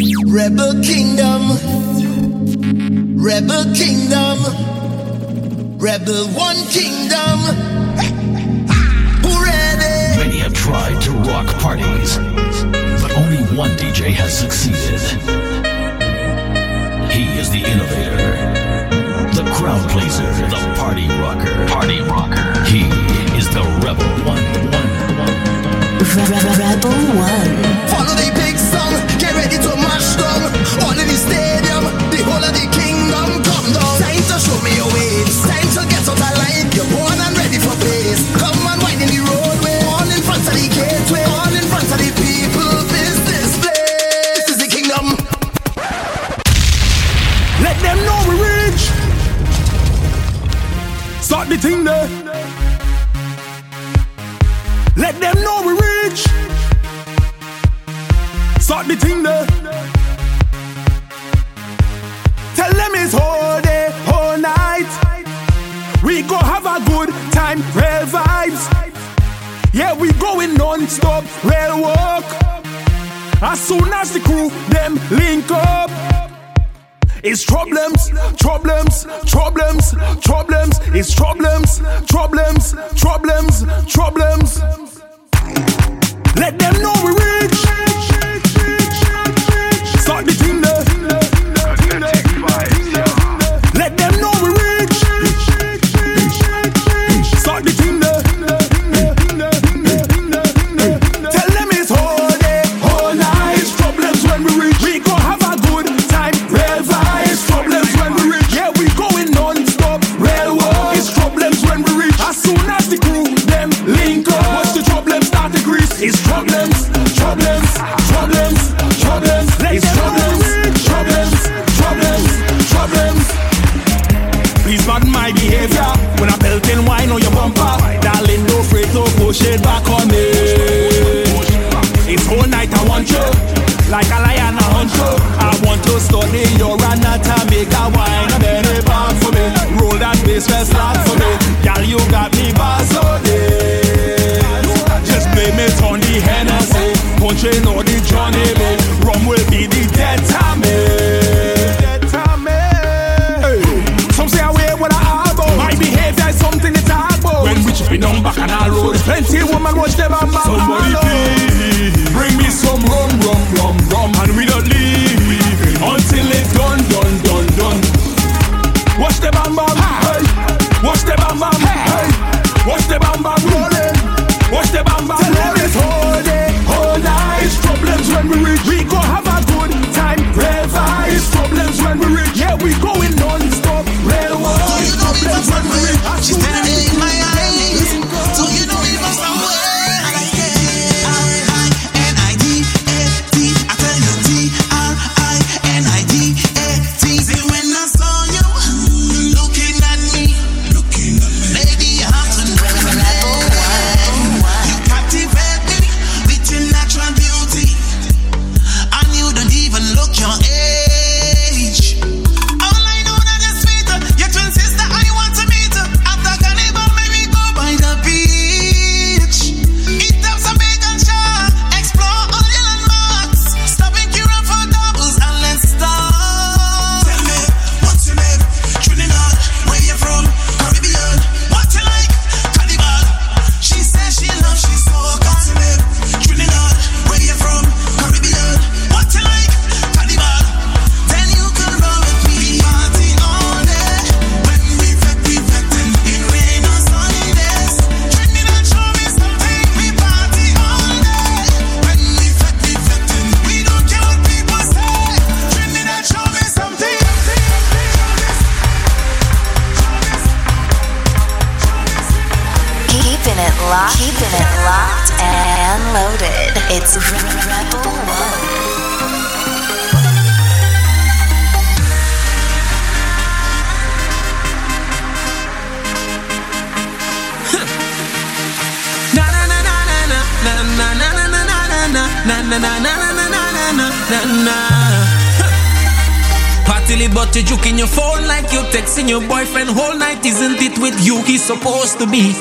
Rebel Kingdom, Rebel Kingdom, Rebel One Kingdom. Ready? Many have tried to rock parties, but only one DJ has succeeded. He is the innovator, the crowd pleaser, the party rocker. Party rocker. He is the rebel one. One. Rebel One. Follow the big song, get ready to mash down. All the stadium, the whole of the kingdom come. Time to show me time to get. You're born and ready for. Come the roadway, all in front of the gateway, all in front of the people. This this is the kingdom. Let them know we rich. Start the thing there. Let them know Start the thing there. Tell them it's whole day, whole night. We go have a good time, real vibes. Yeah, we going non-stop, real work. As soon as the crew them link up. It's problems, problems, problems, problems. It's problems, problems, problems, problems. Let them know we rich. Lion I. I want to study your anatomy, a wine a belly back for me. Roll that bass slap for me, girl you got me basoded. Just blame it on the Hennessy, punching on the Johnny B. Rum will be the dead time. Hey. Some say I wear what I elbow. My behavior is something talk about. When we chipping on back and all road, plenty woman watch them and. Somebody please bring me some rum, rum, rum, rum, and we don't leave until it's done, done, done, done. Watch the bam bam, hey. Watch the bam bam, hey. Watch the bam bam rolling. Watch the bam bam rolling. It's whole day, whole night. It's problems when we reach. We go have a na na na na na na na na. Partily, but you're juking your phone like you're texting your boyfriend whole night. Isn't it with you he's supposed to be?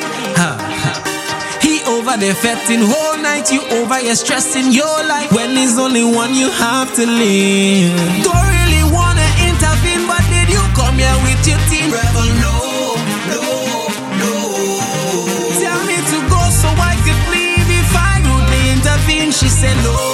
He over there fetting whole night. You over here stressing your life when there's only one you have to leave. Don't really wanna intervene, but did you come here with your team? Rebel, no, no, no. Tell me to go so I could leave if I rudely intervene. She said no.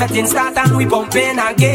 Fetting start and we pumping again.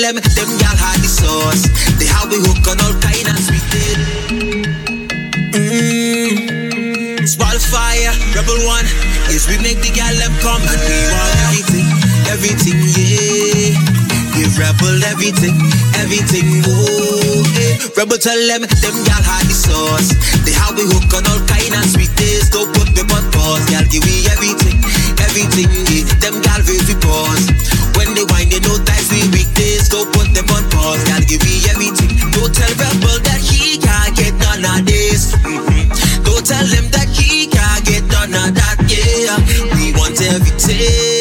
problem. Them gal had the sauce. They how we hook on all kind of sweet deal. Mmm. Small fire, rebel one. Yes, we make the gal them come and we want everything, everything, yeah. Give rebel everything, everything, oh, hey. Rebel tell them, them gal had the sauce. They how we hook on all kind of sweet taste. Don't put them on pause, gal give we everything, everything, yeah. Them gal raise we pause. When they whine, they no ties with weekdays. Go put them on pause. God give me everything. Don't tell Rebel that he can't get none of this. Mm-hmm. Don't tell him that he can't get none of that. Yeah, we want everything.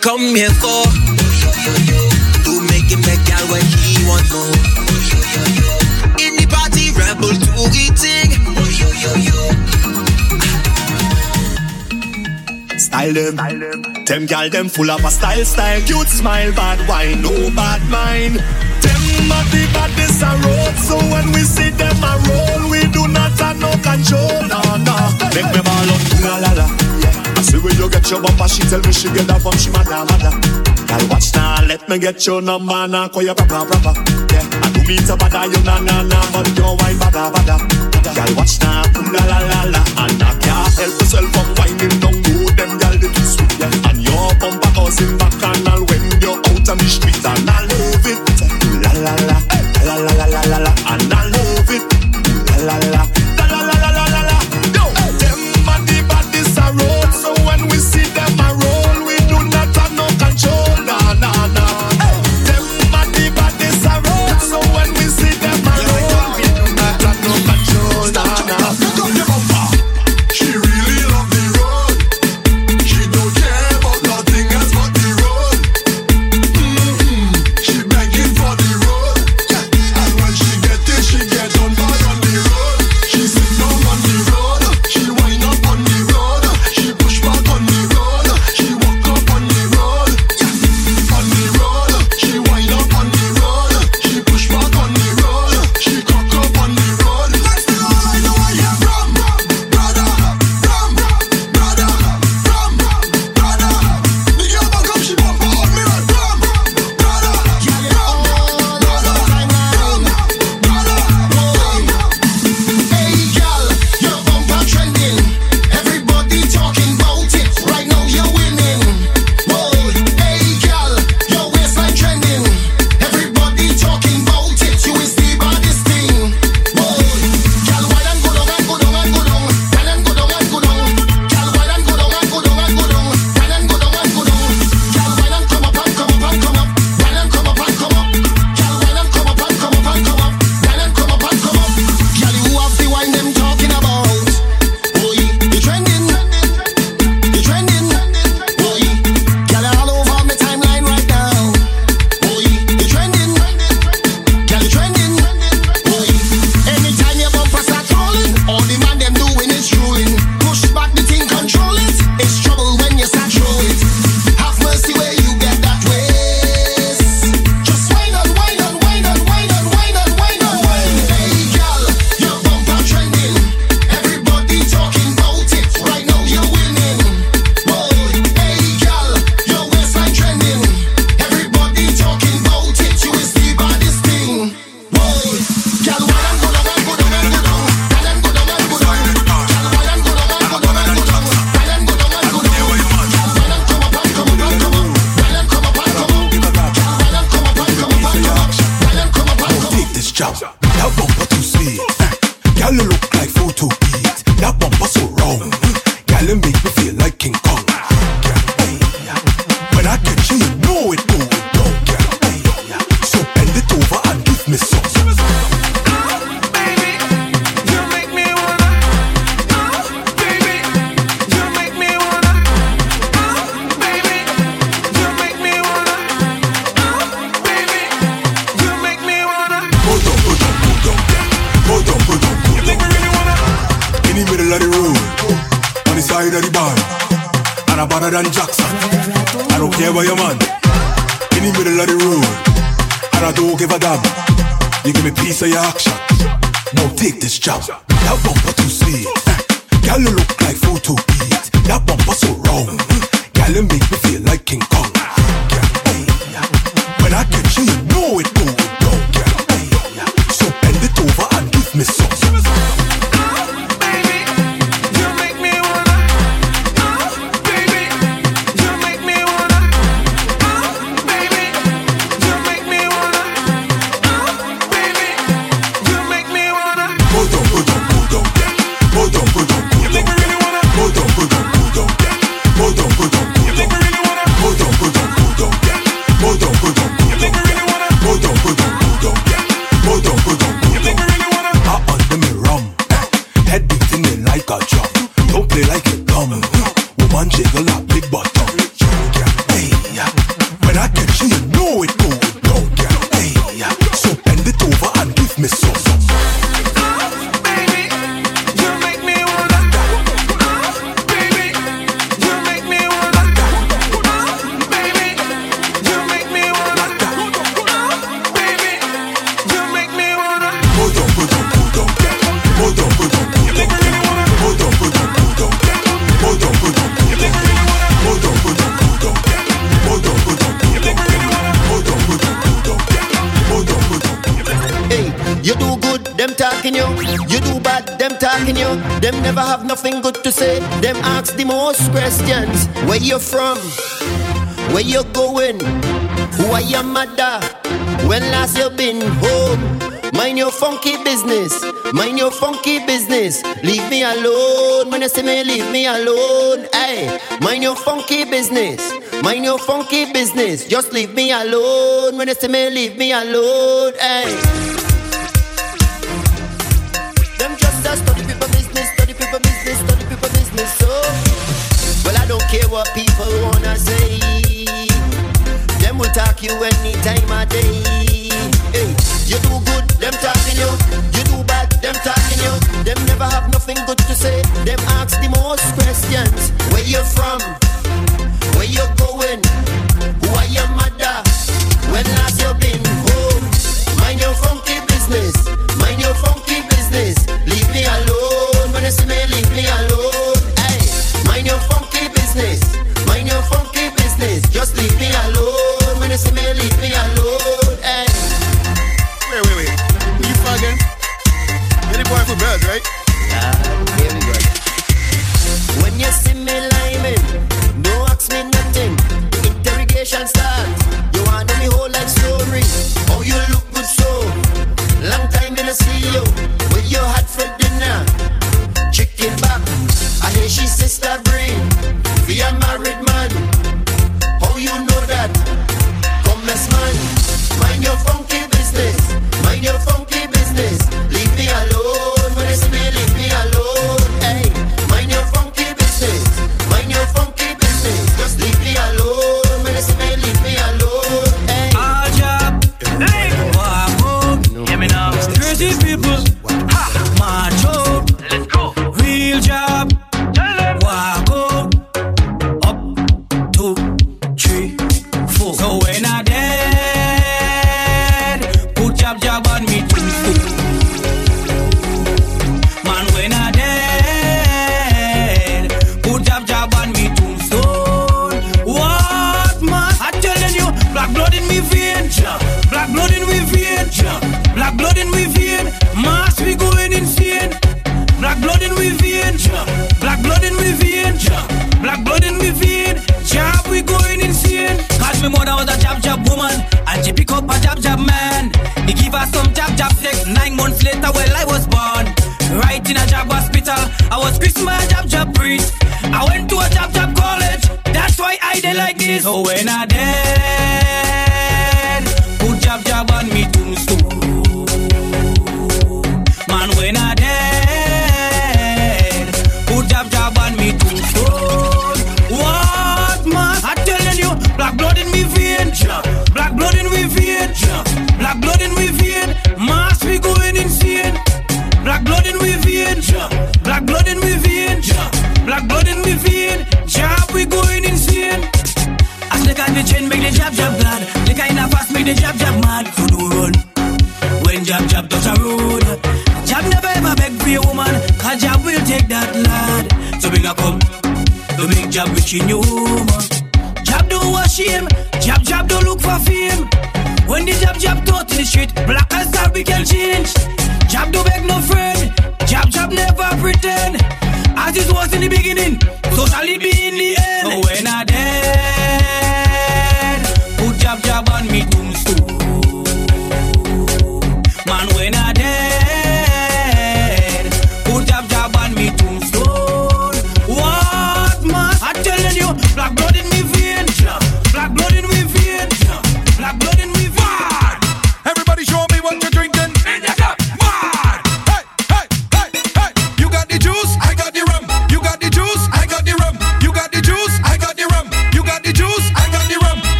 come here for? To make him make out what he want more. In the party, rebel to eating. Style them, them gal them full of a style, style, cute smile, bad wine, no bad mind. Them are the baddest a road, so when we see them a roll, we do not have no control, no, no. Make me ball up, la la la. The way you get your bumper, she tell me she get that from she mother, mother. Girl, watch now, let me get your number now, call your proper, proper. Yeah, I do meet a bada, you na na na, but your wine bada, bada. Girl, watch now, la la la la, and I can't help myself from winding down good, them girl they too sweet. Yeah, and your bumper causing canal when you're out on the street, and I love it. La la la, la la la la la la. questions. Where you from? Where you going? Who are your mother? When last you been home? Mind your funky business. Mind your funky business. Leave me alone. When you see me, leave me alone. Hey, mind your funky business. Mind your funky business. Just leave me alone. When you see me, leave me alone. Hey. what people wanna say. Them will talk you any time of day. Hey, you do good, them talking you. You do bad, them talking you. Them never have nothing good to say. Them ask the most questions. Where you from?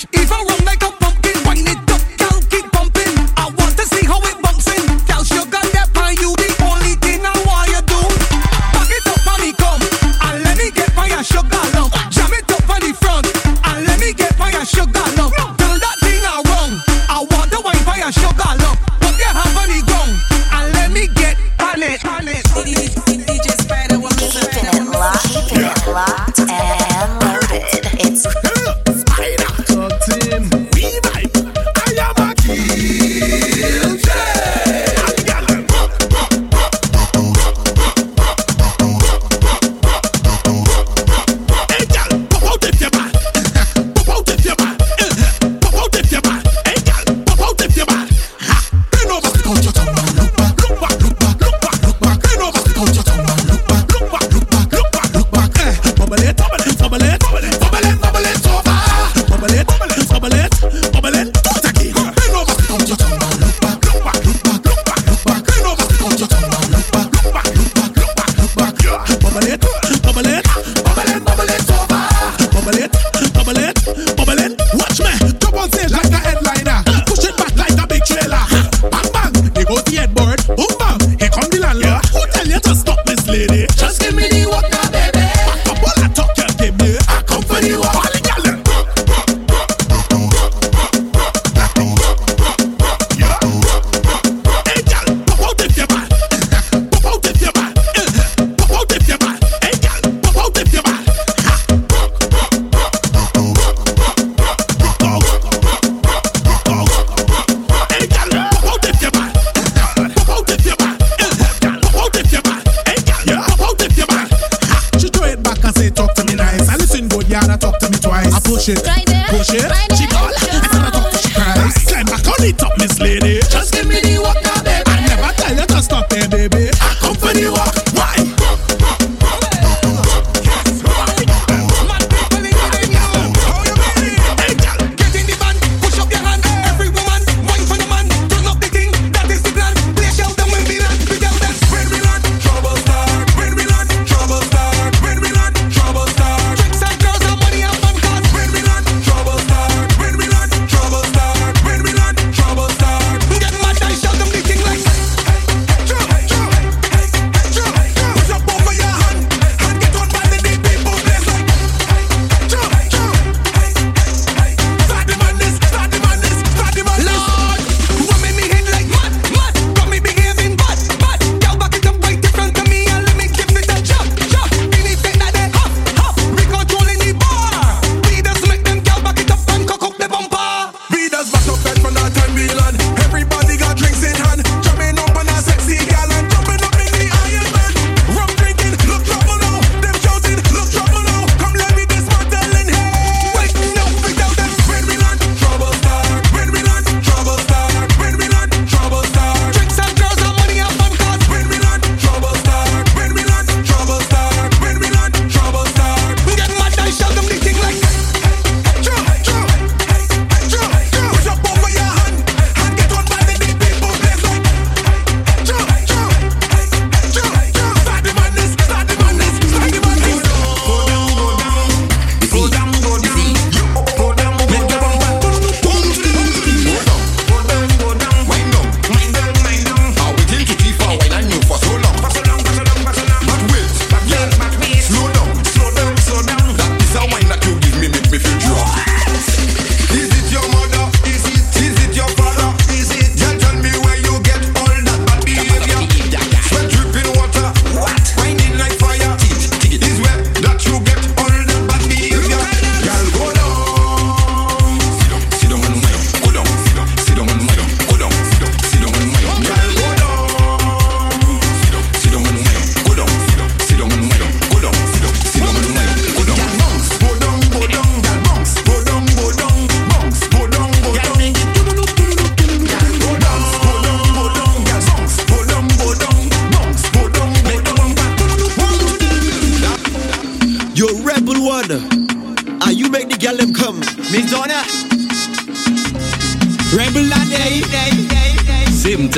If I wrong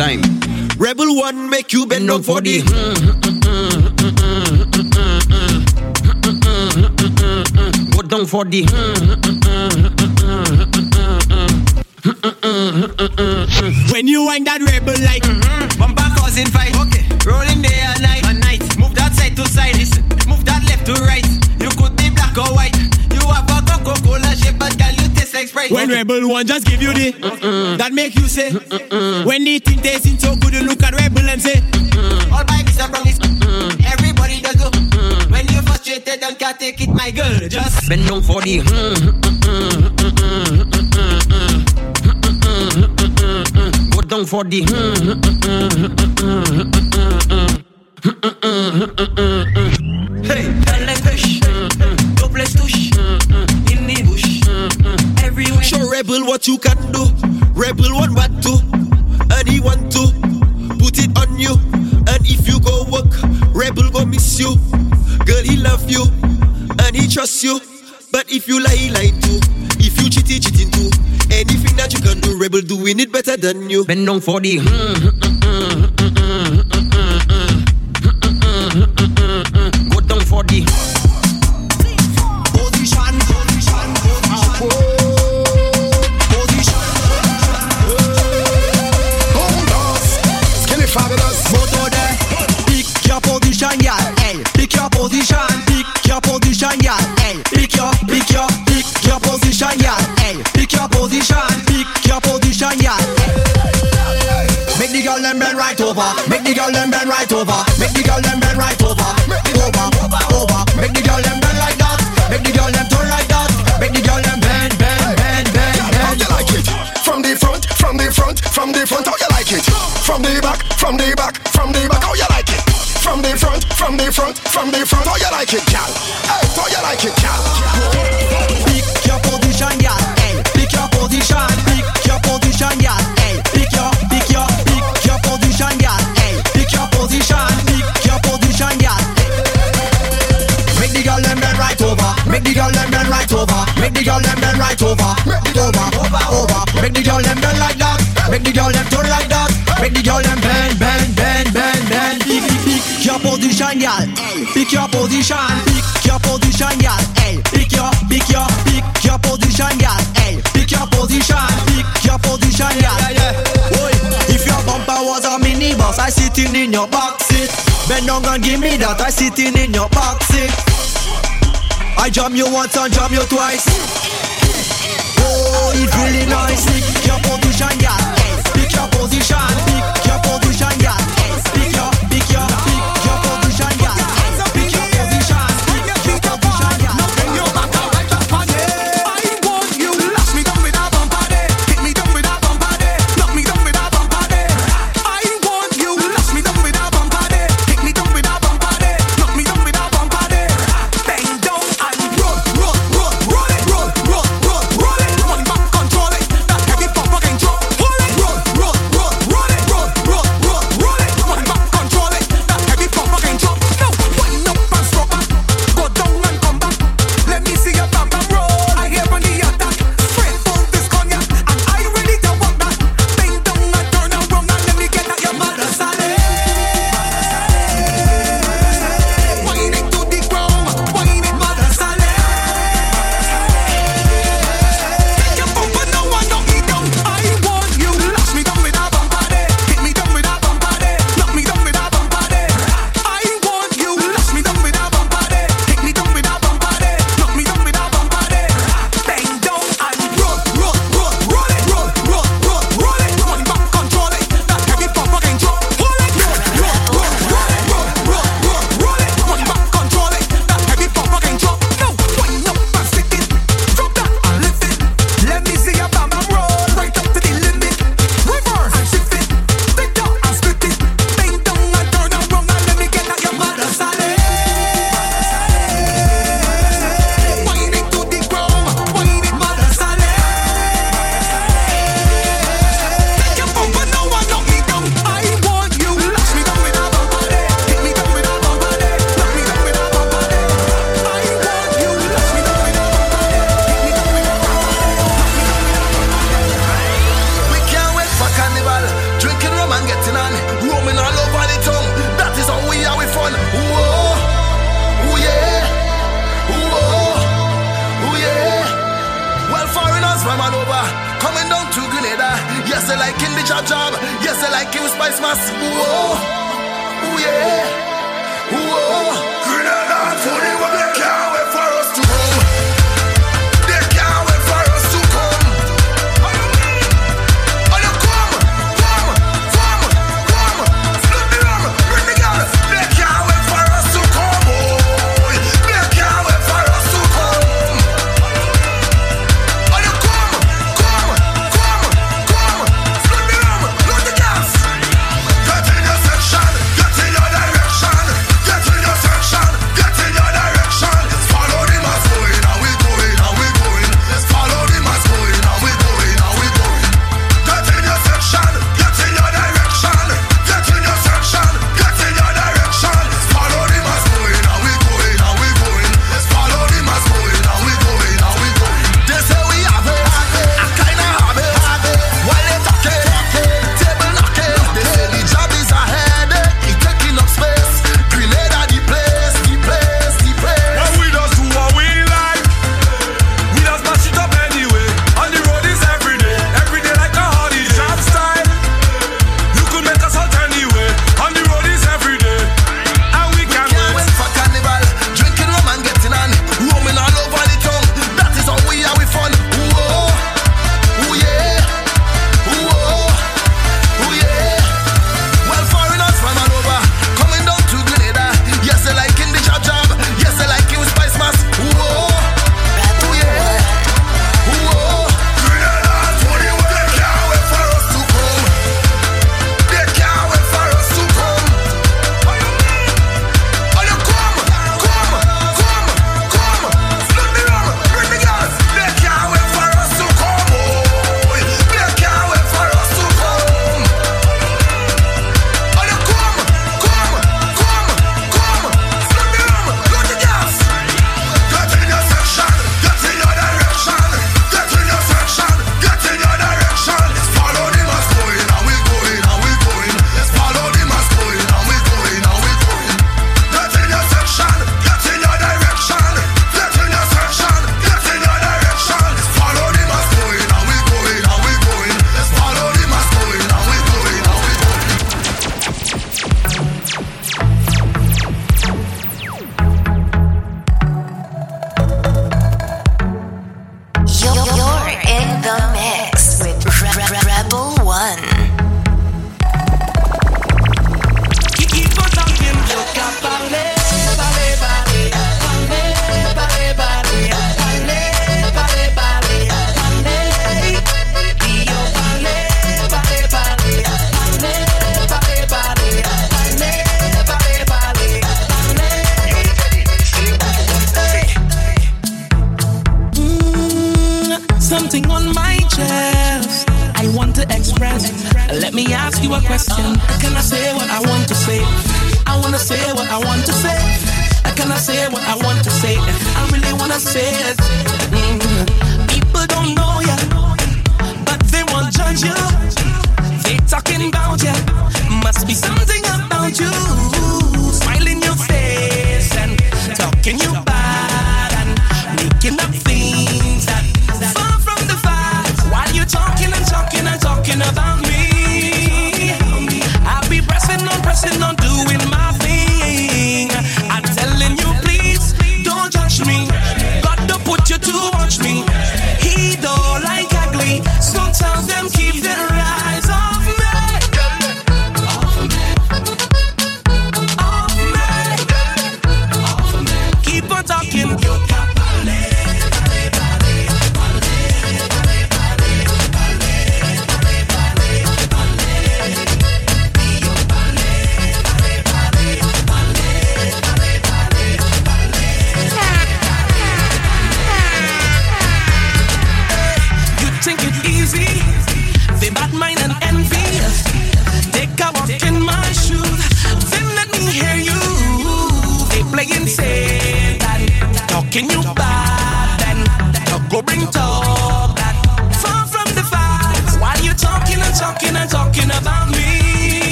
time. Rebel one make you bend down for the. Go down for the. When you wind that rebel like. Rebel one just give you the Mm-mm. that make you say Mm-mm. when the thing tasting so good, you look at Rebel and say Mm-mm. all bikes are wrong. Everybody does go when you frustrated, don't can take it, my girl. Just bend down for the. Go down for the. what you can do. Rebel one but two, and he want to put it on you. And if you go work, rebel go miss you. Girl, he love you, and he trust you. But if you lie, he lie too. If you cheat, he cheating too. Anything that you can do, rebel doing it better than you. Bend down for the. Go down for the. right over. Make the girl them bend right over. Over, over. over. Make the girl them bend like that. Make the girl them turn like that. Make the girl them bend, bend, bend, bend, bend. How you like it? From the front, from the front, from the front. How you like it? From the back, from the back, from the back. How you like it? From the front, from the front, from the front. How you like it, gal? Hey, how you like it, gal? Pick your position, gal. Hey, pick your position. Pick your position, gal. Make the girl them bend right over. Make the girl them bend right over. Over, over, over. Make the girl them bend like that. Make the girl them turn like that. Make the girl them bend, bend, bend, bend, bend. Pick, pick your position, girl. Pick your position. Pick your position, girl. Pick your, pick your, pick your position, girl. Pick your position. Pick your position, girl. Oi, if your bumper was a minibus, I sitting in your back seat. Bend down and give me that. I sitting in your back seat. I jam you once and jam you twice. Oh, it's really nice. Pick your position, girl. Pick your position.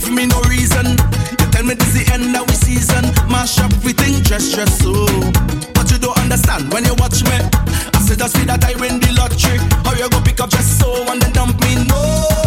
give me no reason. You tell me this the end of the season. Mash up we think just just so. But you don't understand when you watch me. I said I see that I win the lottery. How you go pick up just so and then dump me? No.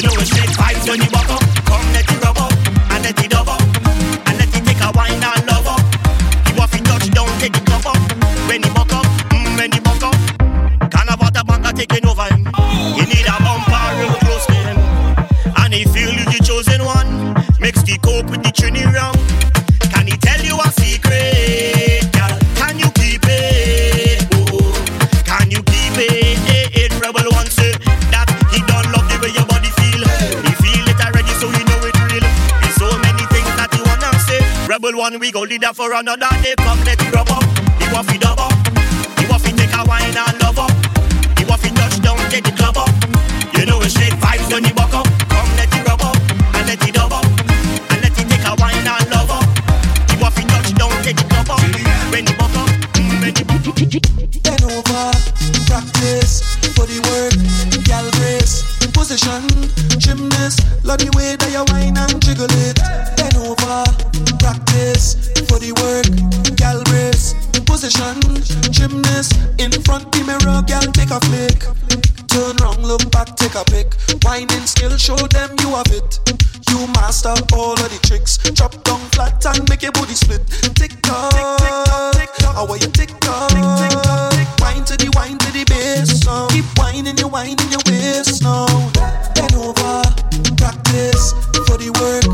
You know it's straight when you walk up. Come let it rub up and let it double. And let it take a wine and love up. Waffy touch down, take the club up. When he walk up, mm, when he walk up. Canavata banka taking over. You need a bumper close to him. And he feel you the chosen one. Mix the coke with the trini rum. One, we go lead that for another day. Come let rub up. He want fi dub up. Want fi take a wine and love up. He want fi touch down, take the club up. You know it's straight vibes when you buck up. Come let it rub up and let it dub up and let it take a wine and love up. He want fi touch down, take the club up. When you buck up, mm, when you buck up. Bend over, practice the work, gal brace, position, gymnast, love the way that you whine and jiggle it. Position, gymnast, in front the mirror, gal take a flick. Turn round, look back, take a pic. Whining skill, show them you have it. You master all of the tricks. Drop down flat and make your booty split. Tick tock, how are you tick tock? Wine to the wine to the bass now. Keep whining, you whining your waist now. Bend over, practice for the work.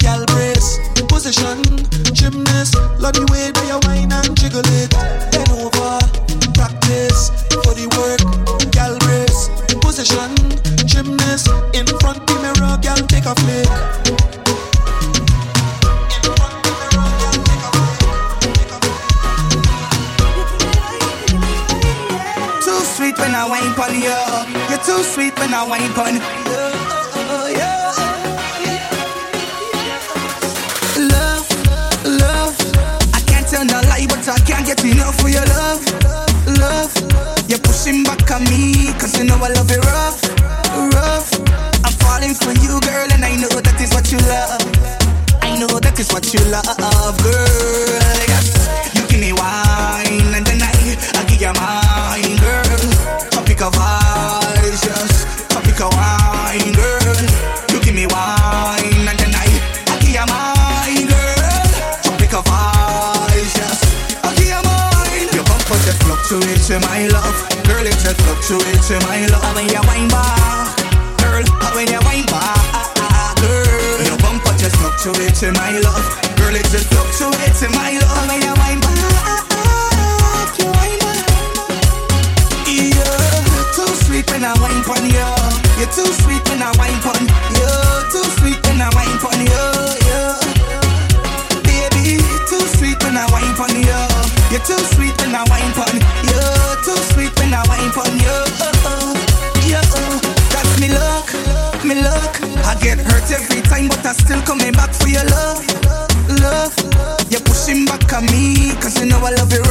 Gal brace, position, gymnast. Love the way that you whine pon you. You're too sweet when I wine pon you. Love, love. I can't tell no lie, but I can't get enough for your love. Love. You're pushing back on me, cause you know I love it rough, rough. I'm falling for you, girl, and I know that is what you love. I know that is what you love, It fluctuates in my love. When you wine back, girl. When you wine back, girl. Your bumper just fluctuates in my love, girl. It just fluctuates in my love. When you wine back, you wine back. Yeah, you're too sweet when I wine pon you. You're too sweet when I wine pon you. Get hurt every time, but I still coming back for your love, love. you're pushing push me, cause you know I love it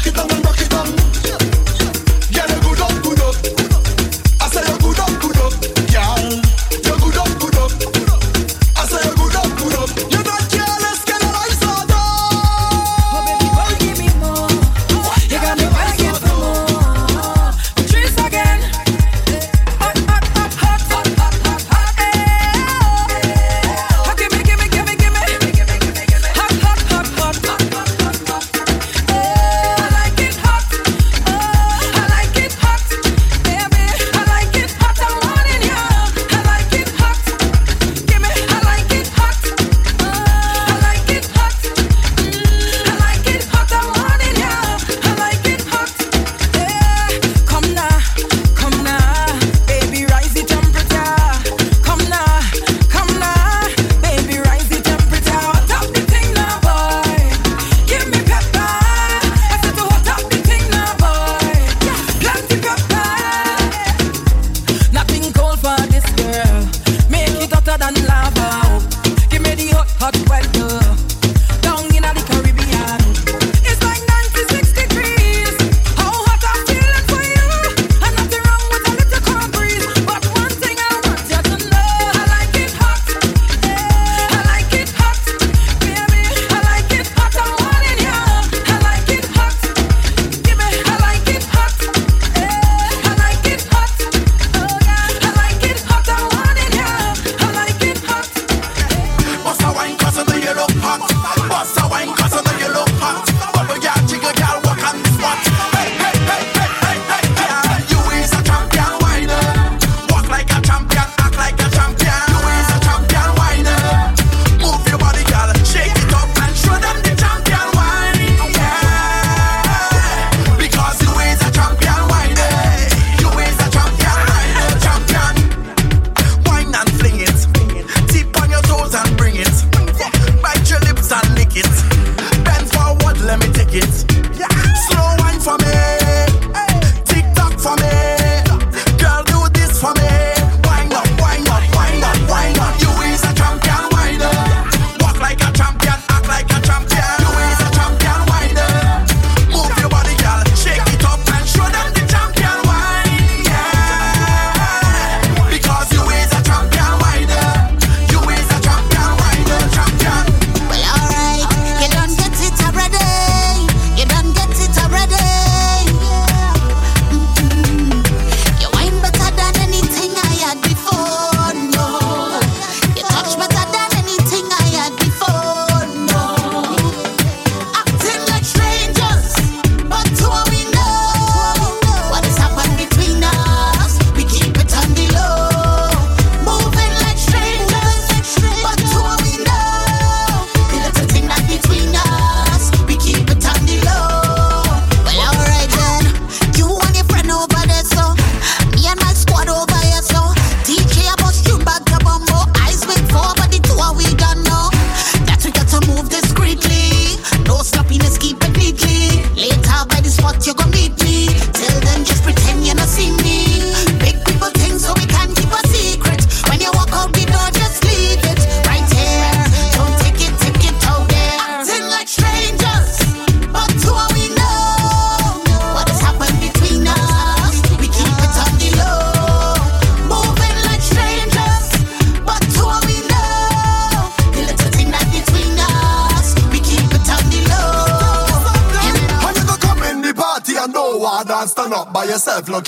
rock it down and rock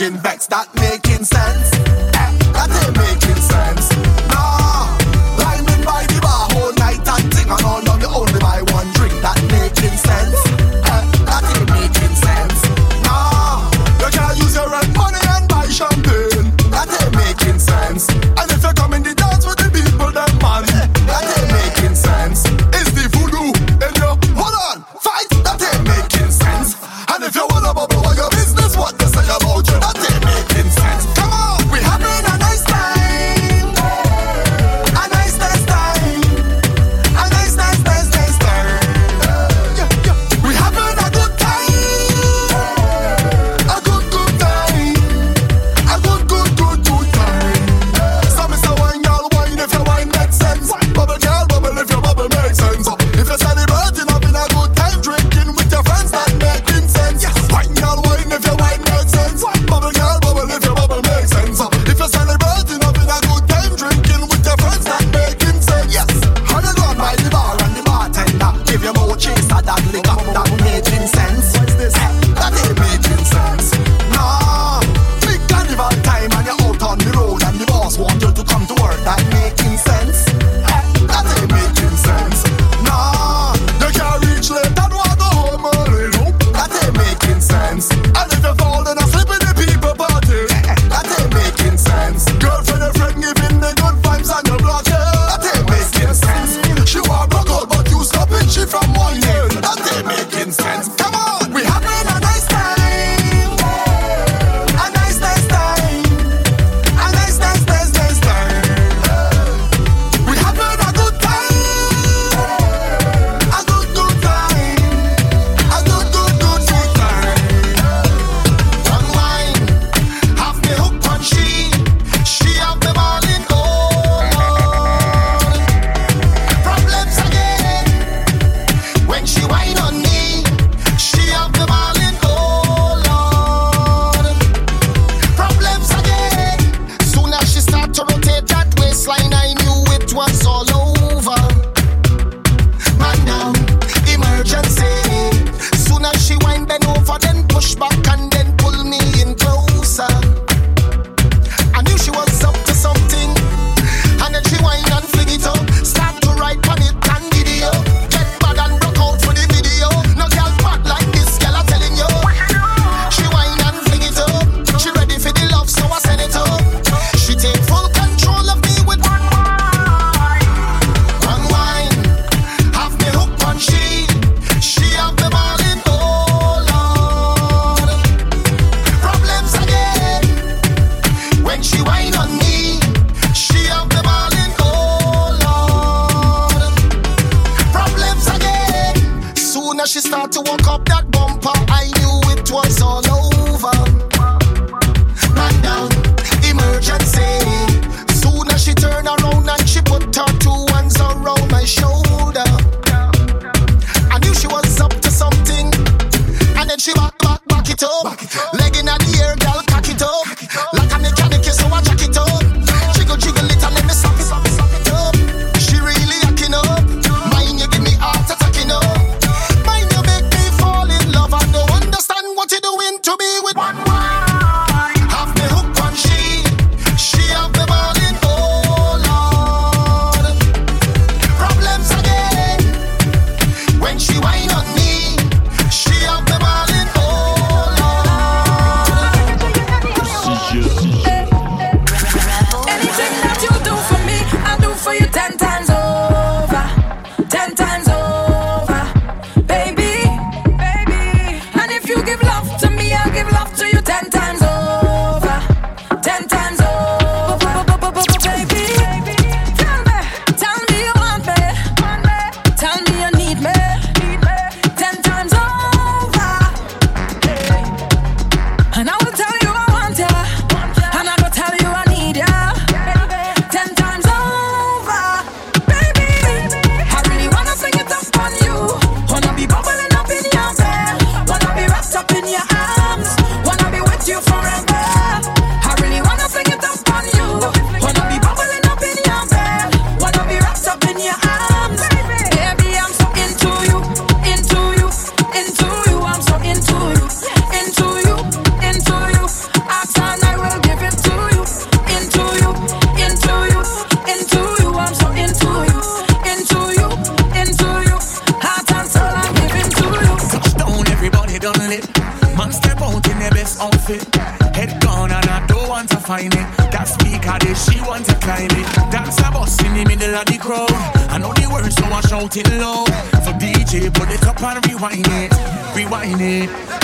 yourself rewind it, rewind it.